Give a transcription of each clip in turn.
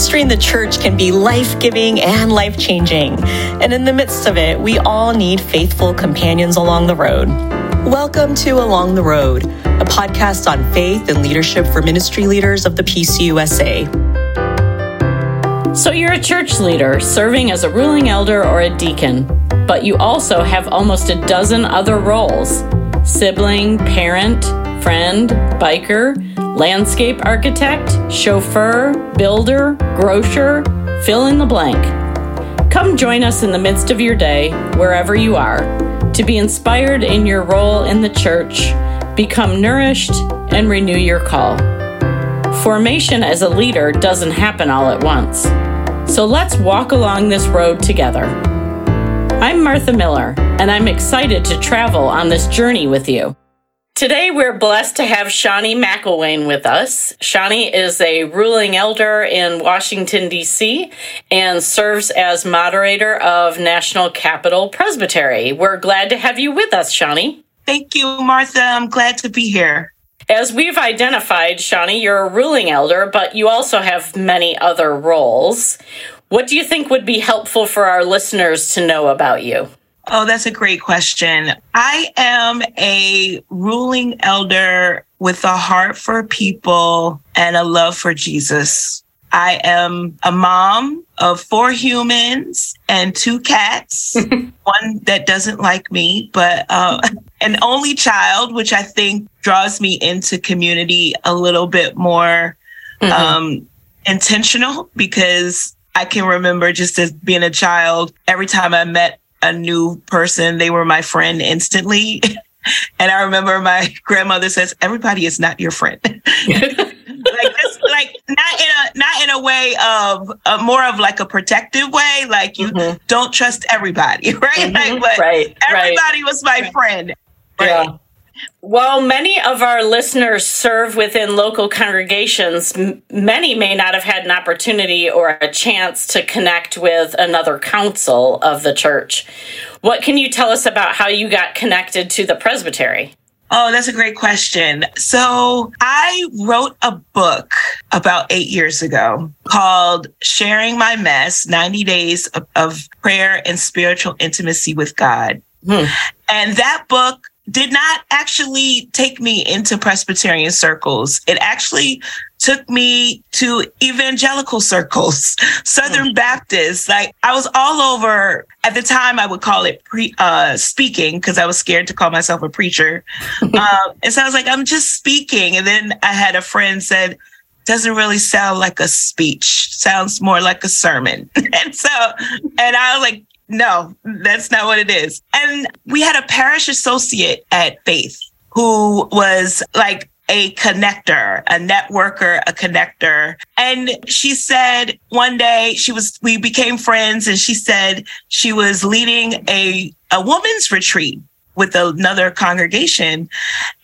ministry in the church can be life giving and life changing. And in the midst of it, we all need faithful companions along the road. Welcome to Along the Road, a podcast on faith and leadership for ministry leaders of the PCUSA. So, you're a church leader serving as a ruling elder or a deacon, but you also have almost a dozen other roles sibling, parent, friend, biker, landscape architect, chauffeur, builder, grocer, fill in the blank. Come join us in the midst of your day, wherever you are, to be inspired in your role in the church, become nourished, and renew your call. Formation as a leader doesn't happen all at once. So let's walk along this road together. I'm Martha Miller, and I'm excited to travel on this journey with you. Today, we're blessed to have Shani McIlwain with us. Shani is a ruling elder in Washington, D.C., and serves as moderator of National Capital Presbytery. We're glad to have you with us, Shani. Thank you, Martha. I'm glad to be here. As we've identified, Shani, you're a ruling elder, but you also have many other roles. What do you think would be helpful for our listeners to know about you? Oh, that's a great question. I am a ruling elder with a heart for people and a love for Jesus. I am a mom of four humans and two cats, one that doesn't like me, but uh, an only child, which I think draws me into community a little bit more mm-hmm. um, intentional because I can remember just as being a child, every time I met a new person, they were my friend instantly. and I remember my grandmother says, "Everybody is not your friend." like this, like not in a not in a way of uh, more of like a protective way. Like you mm-hmm. don't trust everybody, right? Mm-hmm. Like, but right, everybody right. was my friend. Right? Yeah. While many of our listeners serve within local congregations, many may not have had an opportunity or a chance to connect with another council of the church. What can you tell us about how you got connected to the presbytery? Oh, that's a great question. So I wrote a book about eight years ago called Sharing My Mess 90 Days of, of Prayer and Spiritual Intimacy with God. Hmm. And that book did not actually take me into Presbyterian circles. It actually took me to evangelical circles, Southern mm. Baptist. Like I was all over. At the time, I would call it pre uh, speaking because I was scared to call myself a preacher. um, and so I was like, I'm just speaking. And then I had a friend said, doesn't really sound like a speech. Sounds more like a sermon. and so, and I was like, no, that's not what it is. And we had a parish associate at Faith who was like a connector, a networker, a connector. And she said one day she was, we became friends and she said she was leading a, a woman's retreat with another congregation.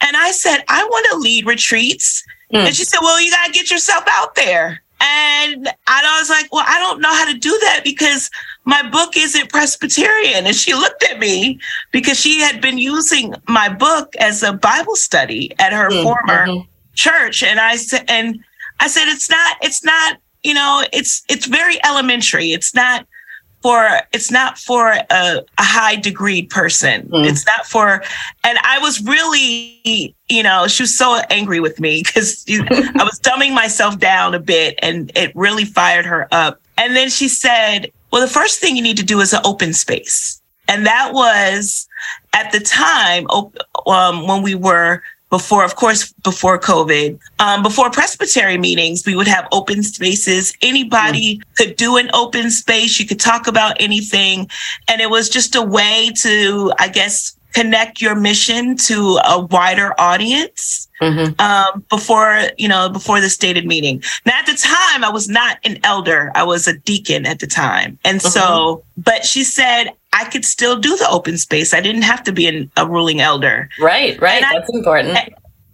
And I said, I want to lead retreats. Mm. And she said, well, you got to get yourself out there. And I was like, well, I don't know how to do that because my book isn't Presbyterian. And she looked at me because she had been using my book as a Bible study at her mm-hmm. former mm-hmm. church. And I said, and I said, it's not, it's not, you know, it's, it's very elementary. It's not, for it's not for a, a high degree person. Mm. It's not for and I was really, you know, she was so angry with me because I was dumbing myself down a bit and it really fired her up. And then she said, Well, the first thing you need to do is an open space. And that was at the time um, when we were before, of course, before COVID, um, before presbytery meetings, we would have open spaces. Anybody mm. could do an open space. You could talk about anything. And it was just a way to, I guess, connect your mission to a wider audience mm-hmm. um, before you know before the stated meeting now at the time i was not an elder i was a deacon at the time and mm-hmm. so but she said I could still do the open space. I didn't have to be an, a ruling elder. Right, right. And That's I, important.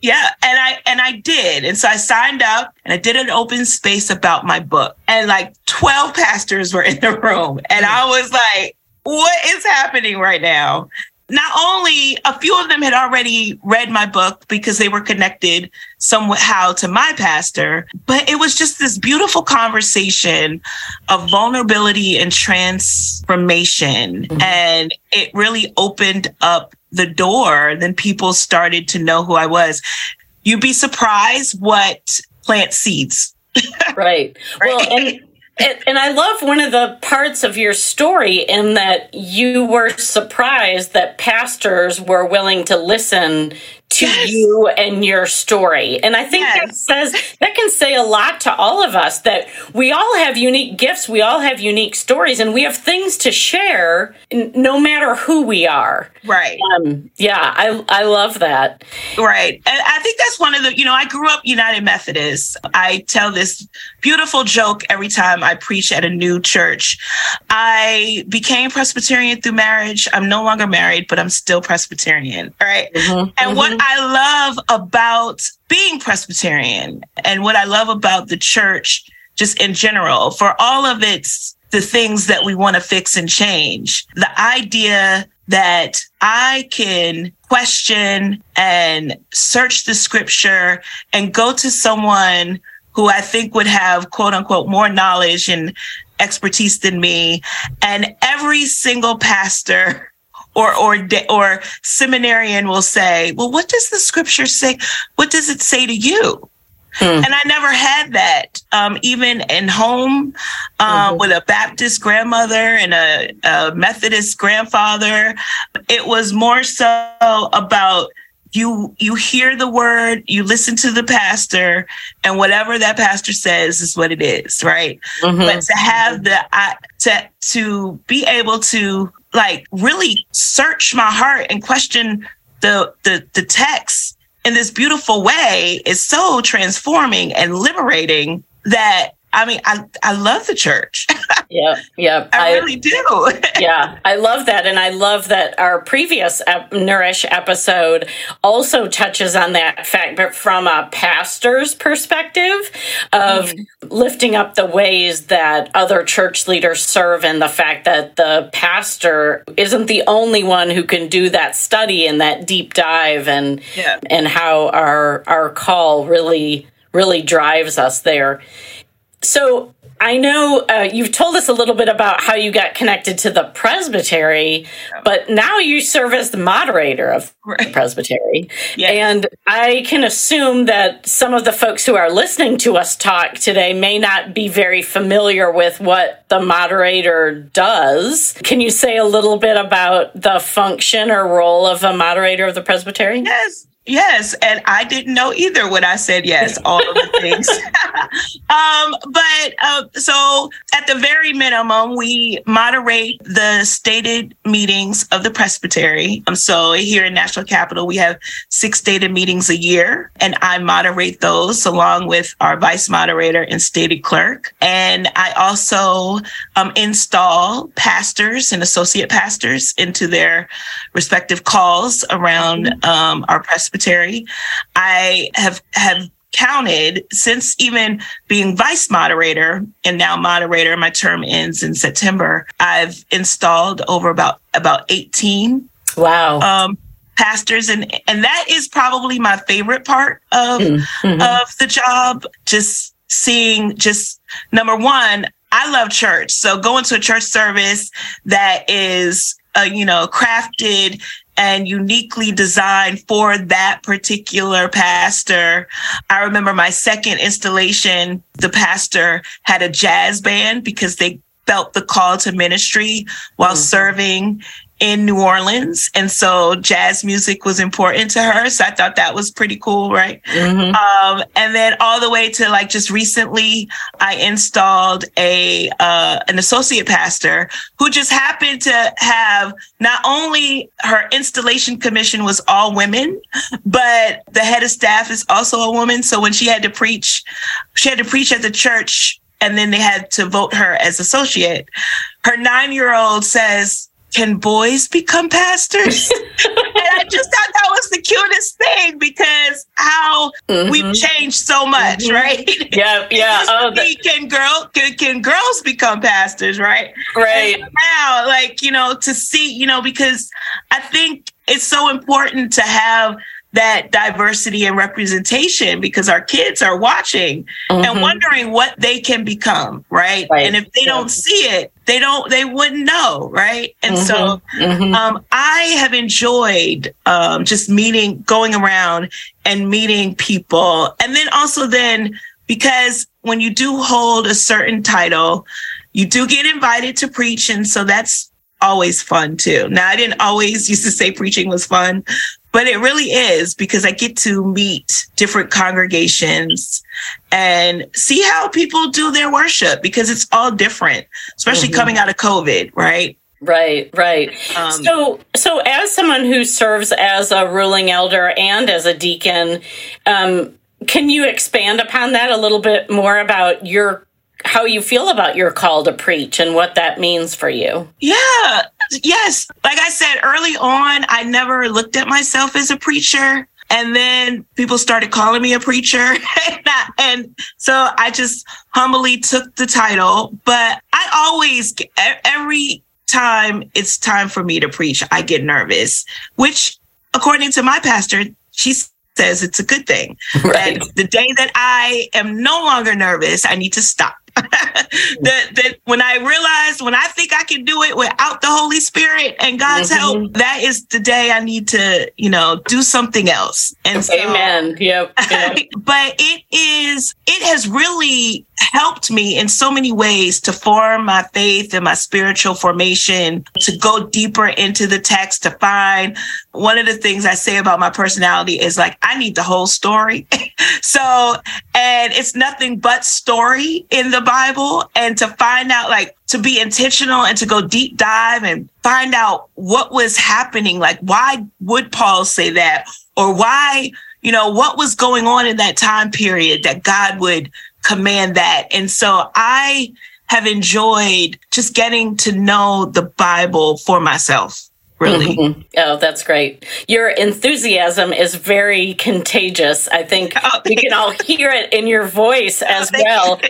yeah, and I and I did. And so I signed up and I did an open space about my book. And like 12 pastors were in the room. And I was like, what is happening right now? Not only a few of them had already read my book because they were connected somehow to my pastor, but it was just this beautiful conversation of vulnerability and transformation. Mm-hmm. And it really opened up the door. Then people started to know who I was. You'd be surprised what plant seeds. right. right. Well, and and, and, I love one of the parts of your story in that you were surprised that pastors were willing to listen to yes. you and your story. And I think yes. that says that can say a lot to all of us that we all have unique gifts, we all have unique stories, and we have things to share no matter who we are. Right. Um, yeah, I I love that. Right. And I think that's one of the, you know, I grew up United Methodist. I tell this beautiful joke every time I preach at a new church. I became Presbyterian through marriage. I'm no longer married, but I'm still Presbyterian. Right. Mm-hmm. And mm-hmm. what Mm-hmm. I love about being Presbyterian and what I love about the church just in general, for all of its the things that we want to fix and change, the idea that I can question and search the scripture and go to someone who I think would have quote unquote more knowledge and expertise than me. And every single pastor or or or seminarian will say, "Well, what does the scripture say? What does it say to you?" Hmm. And I never had that, um, even in home um, mm-hmm. with a Baptist grandmother and a, a Methodist grandfather. It was more so about you you hear the word you listen to the pastor and whatever that pastor says is what it is right mm-hmm. but to have the I, to to be able to like really search my heart and question the the the text in this beautiful way is so transforming and liberating that I mean, I, I love the church. yeah, yeah. I, I really do. yeah, I love that. And I love that our previous ep- Nourish episode also touches on that fact, but from a pastor's perspective of mm. lifting up the ways that other church leaders serve and the fact that the pastor isn't the only one who can do that study and that deep dive and yeah. and how our our call really really drives us there. So I know uh, you've told us a little bit about how you got connected to the presbytery, but now you serve as the moderator of right. the presbytery. Yes. And I can assume that some of the folks who are listening to us talk today may not be very familiar with what the moderator does. Can you say a little bit about the function or role of a moderator of the presbytery? Yes. Yes, and I didn't know either when I said yes, all of the things. um, but uh, so at the very minimum, we moderate the stated meetings of the presbytery. Um, so here in National Capital, we have six stated meetings a year, and I moderate those along with our vice moderator and stated clerk. And I also um, install pastors and associate pastors into their respective calls around um, our presbytery secretary. I have have counted since even being vice moderator and now moderator my term ends in september i've installed over about about 18 wow um, pastors and and that is probably my favorite part of mm-hmm. of the job just seeing just number one i love church so going to a church service that is uh, you know crafted and uniquely designed for that particular pastor. I remember my second installation, the pastor had a jazz band because they felt the call to ministry while mm-hmm. serving in New Orleans. And so jazz music was important to her. So I thought that was pretty cool, right? Mm-hmm. Um, and then all the way to like just recently, I installed a uh, an associate pastor who just happened to have not only her installation commission was all women, but the head of staff is also a woman. So when she had to preach, she had to preach at the church and then they had to vote her as associate. Her nine year old says, can boys become pastors? and I just thought that was the cutest thing because how mm-hmm. we've changed so much, mm-hmm. right? Yeah, yeah. Oh, the- can girl can, can girls become pastors, right? Right. And now, like you know, to see, you know, because I think it's so important to have that diversity and representation because our kids are watching mm-hmm. and wondering what they can become right? right, and if they yeah. don't see it they don't they wouldn't know right and mm-hmm. so mm-hmm. Um, i have enjoyed um, just meeting going around and meeting people and then also then because when you do hold a certain title you do get invited to preach and so that's always fun too. Now, I didn't always used to say preaching was fun, but it really is because I get to meet different congregations and see how people do their worship because it's all different, especially mm-hmm. coming out of COVID, right? Right, right. Um, so, so as someone who serves as a ruling elder and as a deacon, um, can you expand upon that a little bit more about your how you feel about your call to preach and what that means for you. Yeah. Yes. Like I said early on, I never looked at myself as a preacher. And then people started calling me a preacher. and so I just humbly took the title. But I always, every time it's time for me to preach, I get nervous, which according to my pastor, she's says it's a good thing. Right. And the day that I am no longer nervous, I need to stop. that that when I realize when I think I can do it without the Holy Spirit and God's mm-hmm. help, that is the day I need to, you know, do something else. And so, Amen. Yep. yep. but it is it has really helped me in so many ways to form my faith and my spiritual formation, to go deeper into the text, to find one of the things I say about my personality is like, I need the whole story. so, and it's nothing but story in the Bible. And to find out, like, to be intentional and to go deep dive and find out what was happening. Like, why would Paul say that? Or why, you know, what was going on in that time period that God would command that. And so I have enjoyed just getting to know the Bible for myself. Really. Mm-hmm. Oh, that's great. Your enthusiasm is very contagious. I think oh, we can all hear it in your voice as oh, well.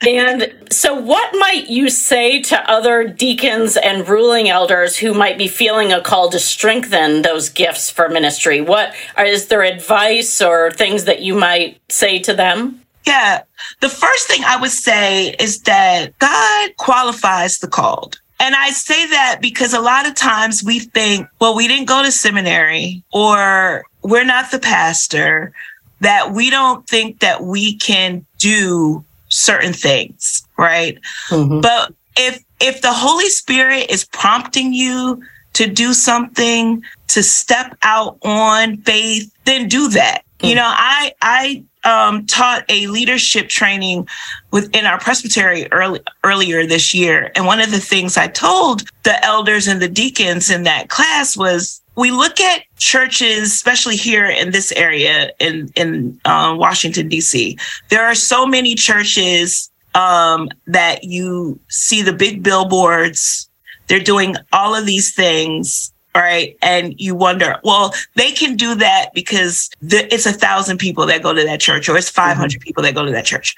and so, what might you say to other deacons and ruling elders who might be feeling a call to strengthen those gifts for ministry? What is there advice or things that you might say to them? Yeah. The first thing I would say is that God qualifies the called. And I say that because a lot of times we think, well, we didn't go to seminary or we're not the pastor, that we don't think that we can do certain things, right? Mm-hmm. But if if the Holy Spirit is prompting you to do something, to step out on faith, then do that. Mm-hmm. You mm. know, I I um, taught a leadership training within our presbytery early, earlier this year. And one of the things I told the elders and the deacons in that class was we look at churches, especially here in this area in, in uh, Washington, D.C., there are so many churches um, that you see the big billboards. They're doing all of these things right? And you wonder, well, they can do that because the, it's a thousand people that go to that church, or it's 500 mm-hmm. people that go to that church.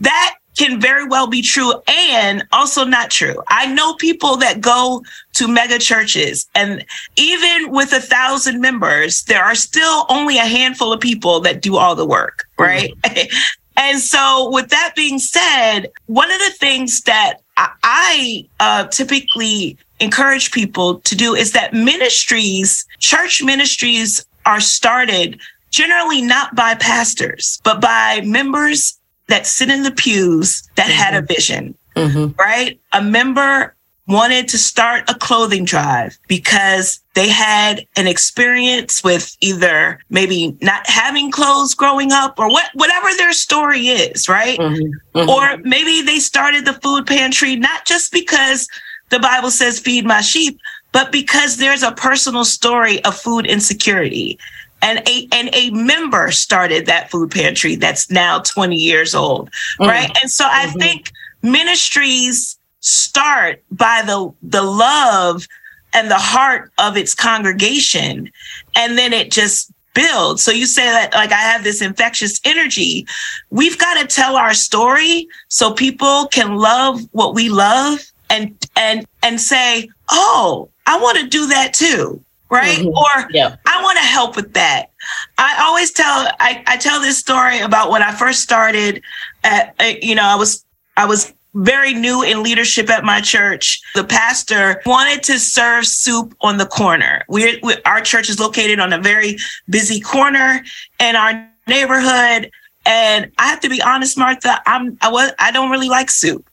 That can very well be true and also not true. I know people that go to mega churches and even with a thousand members, there are still only a handful of people that do all the work, mm-hmm. right? Mm-hmm. and so with that being said, one of the things that I, uh, typically encourage people to do is that ministries, church ministries are started generally not by pastors, but by members that sit in the pews that mm-hmm. had a mm-hmm. vision, mm-hmm. right? A member wanted to start a clothing drive because they had an experience with either maybe not having clothes growing up or what whatever their story is, right? Mm-hmm. Mm-hmm. Or maybe they started the food pantry not just because the Bible says, feed my sheep, but because there's a personal story of food insecurity. And a, and a member started that food pantry that's now 20 years old, mm-hmm. right? And so I mm-hmm. think ministries start by the, the love and the heart of its congregation. And then it just builds. So you say that like I have this infectious energy. We've got to tell our story so people can love what we love and and and say, "Oh, I want to do that too." Right? Mm-hmm. Or yeah. I want to help with that. I always tell I, I tell this story about when I first started at you know, I was I was very new in leadership at my church. The pastor wanted to serve soup on the corner. We're, we, our church is located on a very busy corner in our neighborhood. And I have to be honest, Martha, I'm, I was, I don't really like soup.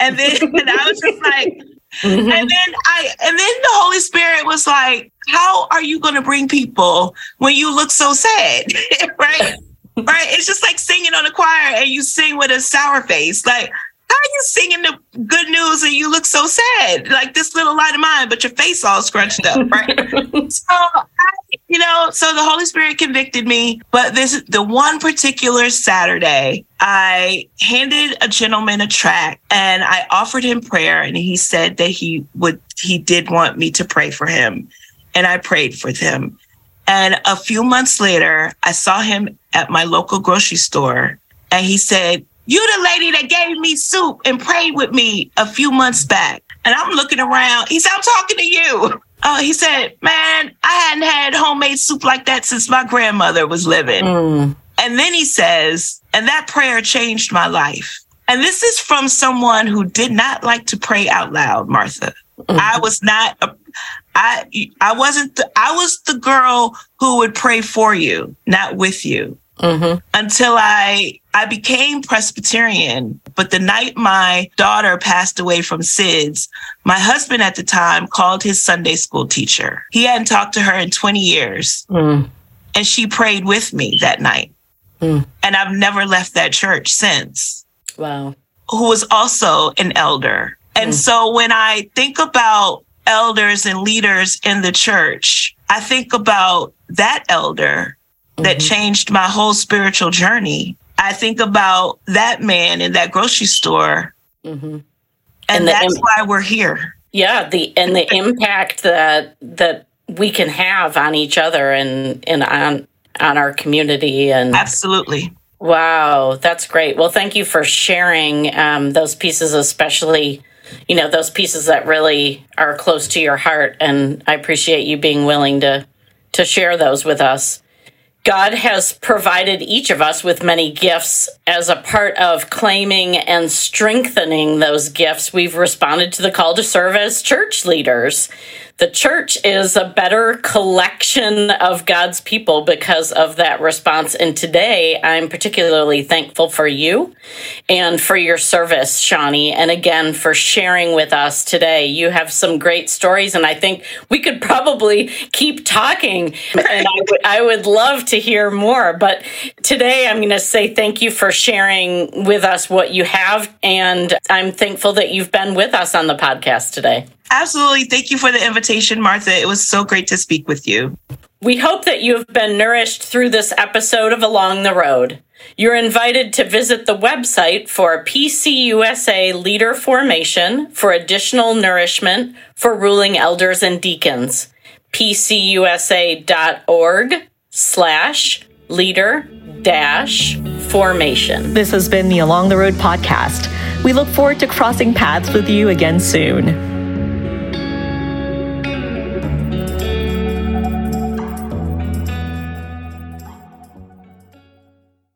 And then and I was just like, mm-hmm. and then I, and then the Holy Spirit was like, how are you going to bring people when you look so sad? right? right? It's just like singing on a choir and you sing with a sour face. Like, how are you singing the good news and you look so sad, like this little light of mine, but your face all scrunched up, right? so, I, you know, so the Holy Spirit convicted me. But this, the one particular Saturday, I handed a gentleman a tract and I offered him prayer, and he said that he would, he did want me to pray for him, and I prayed for him. And a few months later, I saw him at my local grocery store, and he said, you the lady that gave me soup and prayed with me a few months back. And I'm looking around. He said, I'm talking to you. Oh, he said, man, I hadn't had homemade soup like that since my grandmother was living. Mm. And then he says, and that prayer changed my life. And this is from someone who did not like to pray out loud, Martha. Mm-hmm. I was not a, I I wasn't the, I was the girl who would pray for you, not with you. Mm-hmm. Until I I became Presbyterian, but the night my daughter passed away from SIDS, my husband at the time called his Sunday school teacher. He hadn't talked to her in 20 years. Mm. And she prayed with me that night. Mm. And I've never left that church since. Wow. Who was also an elder. And mm. so when I think about elders and leaders in the church, I think about that elder that mm-hmm. changed my whole spiritual journey. I think about that man in that grocery store, mm-hmm. and, and that's Im- why we're here. Yeah, the and the impact that that we can have on each other and and on on our community and absolutely. Wow, that's great. Well, thank you for sharing um, those pieces, especially you know those pieces that really are close to your heart, and I appreciate you being willing to to share those with us. God has provided each of us with many gifts. As a part of claiming and strengthening those gifts, we've responded to the call to serve as church leaders. The church is a better collection of God's people because of that response. And today, I'm particularly thankful for you and for your service, Shani, and again for sharing with us today. You have some great stories, and I think we could probably keep talking, and I would, I would love to hear more. But today, I'm going to say thank you for sharing with us what you have, and I'm thankful that you've been with us on the podcast today. Absolutely. Thank you for the invitation, Martha. It was so great to speak with you. We hope that you have been nourished through this episode of Along the Road. You're invited to visit the website for PCUSA Leader Formation for additional nourishment for ruling elders and deacons. PCUSA.org slash leader dash formation. This has been the Along the Road podcast. We look forward to crossing paths with you again soon.